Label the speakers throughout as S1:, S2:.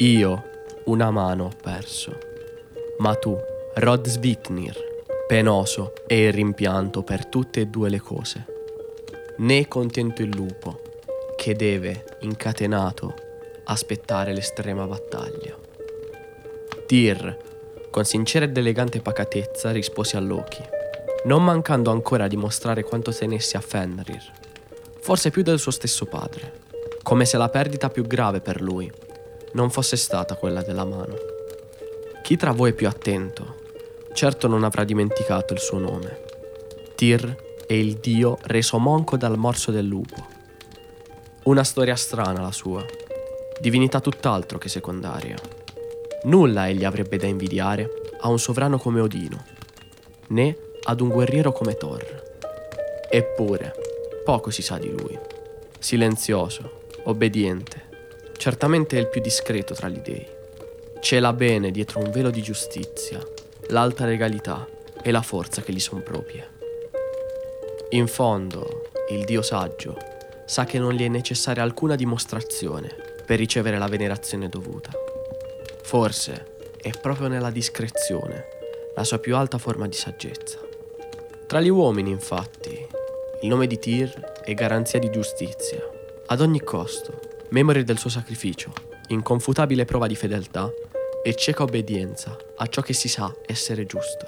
S1: Io una mano ho perso, ma tu, Rod Svitnir, penoso e il rimpianto per tutte e due le cose. Né contento il lupo, che deve, incatenato, aspettare l'estrema battaglia. Tyr, con sincera ed elegante pacatezza, rispose a Loki, non mancando ancora di mostrare quanto tenesse a Fenrir, forse più del suo stesso padre, come se la perdita più grave per lui non fosse stata quella della mano. Chi tra voi è più attento, certo non avrà dimenticato il suo nome. Tyr è il dio reso monco dal morso del lupo. Una storia strana la sua, divinità tutt'altro che secondaria. Nulla egli avrebbe da invidiare a un sovrano come Odino, né ad un guerriero come Thor. Eppure, poco si sa di lui. Silenzioso, obbediente, certamente è il più discreto tra gli dei. Cela bene dietro un velo di giustizia, l'alta regalità e la forza che gli son proprie. In fondo, il Dio saggio sa che non gli è necessaria alcuna dimostrazione per ricevere la venerazione dovuta. Forse è proprio nella discrezione la sua più alta forma di saggezza. Tra gli uomini, infatti, il nome di Tyr è garanzia di giustizia, ad ogni costo, memoria del suo sacrificio, inconfutabile prova di fedeltà e cieca obbedienza a ciò che si sa essere giusto.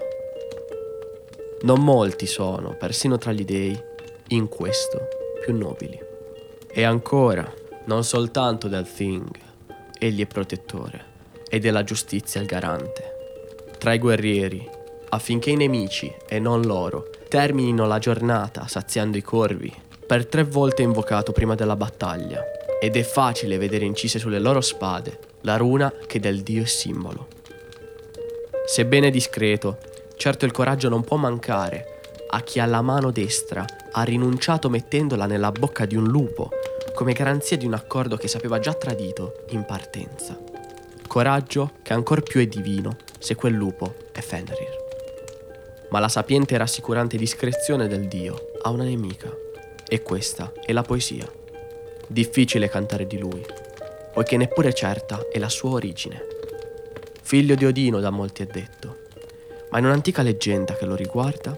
S1: Non molti sono, persino tra gli dei, in questo più nobili. E ancora, non soltanto del Thing, egli è protettore, e della giustizia il garante. Tra i guerrieri, affinché i nemici, e non loro, terminino la giornata saziando i corvi, per tre volte invocato prima della battaglia, ed è facile vedere incise sulle loro spade la runa che del dio è simbolo. Sebbene discreto, certo il coraggio non può mancare a chi alla mano destra ha rinunciato mettendola nella bocca di un lupo come garanzia di un accordo che sapeva già tradito in partenza. Coraggio che ancor più è divino se quel lupo è Fenrir. Ma la sapiente e rassicurante discrezione del dio ha una nemica, e questa è la poesia. Difficile cantare di lui, poiché neppure certa è la sua origine. Figlio di Odino da molti è detto, ma in un'antica leggenda che lo riguarda,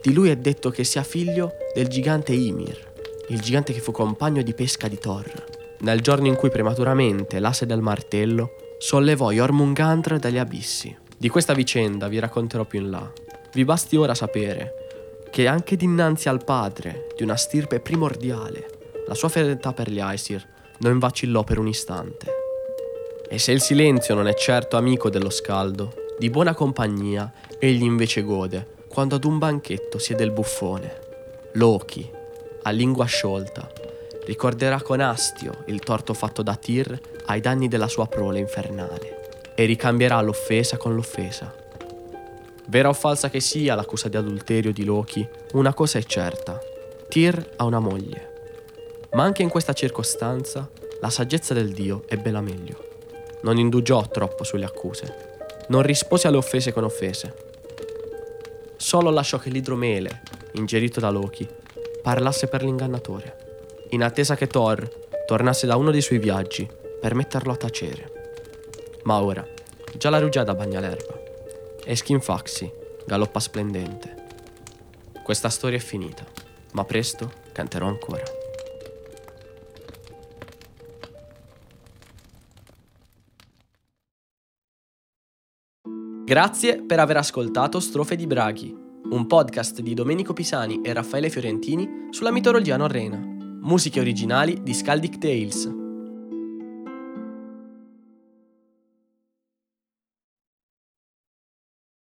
S1: di lui è detto che sia figlio del gigante Ymir, il gigante che fu compagno di pesca di Thor, nel giorno in cui prematuramente l'asse del martello sollevò Jormungandr dagli abissi. Di questa vicenda vi racconterò più in là. Vi basti ora sapere che anche dinanzi al padre di una stirpe primordiale la sua fedeltà per gli Aesir non vacillò per un istante. E se il silenzio non è certo amico dello scaldo, di buona compagnia egli invece gode quando ad un banchetto siede il buffone. Loki, a lingua sciolta, ricorderà con astio il torto fatto da Tyr ai danni della sua prole infernale e ricambierà l'offesa con l'offesa. Vera o falsa che sia l'accusa di adulterio di Loki, una cosa è certa. Tyr ha una moglie ma anche in questa circostanza la saggezza del Dio ebbe la meglio. Non indugiò troppo sulle accuse, non rispose alle offese con offese. Solo lasciò che l'idromele, ingerito da Loki, parlasse per l'ingannatore, in attesa che Thor tornasse da uno dei suoi viaggi per metterlo a tacere. Ma ora, già la rugiada bagna l'erba e Skinfaxi galoppa splendente. Questa storia è finita, ma presto canterò ancora. Grazie per aver ascoltato Strofe di Braghi, un podcast di Domenico Pisani e Raffaele Fiorentini sulla mitologia norrena. Musiche originali di Skaldic Tales.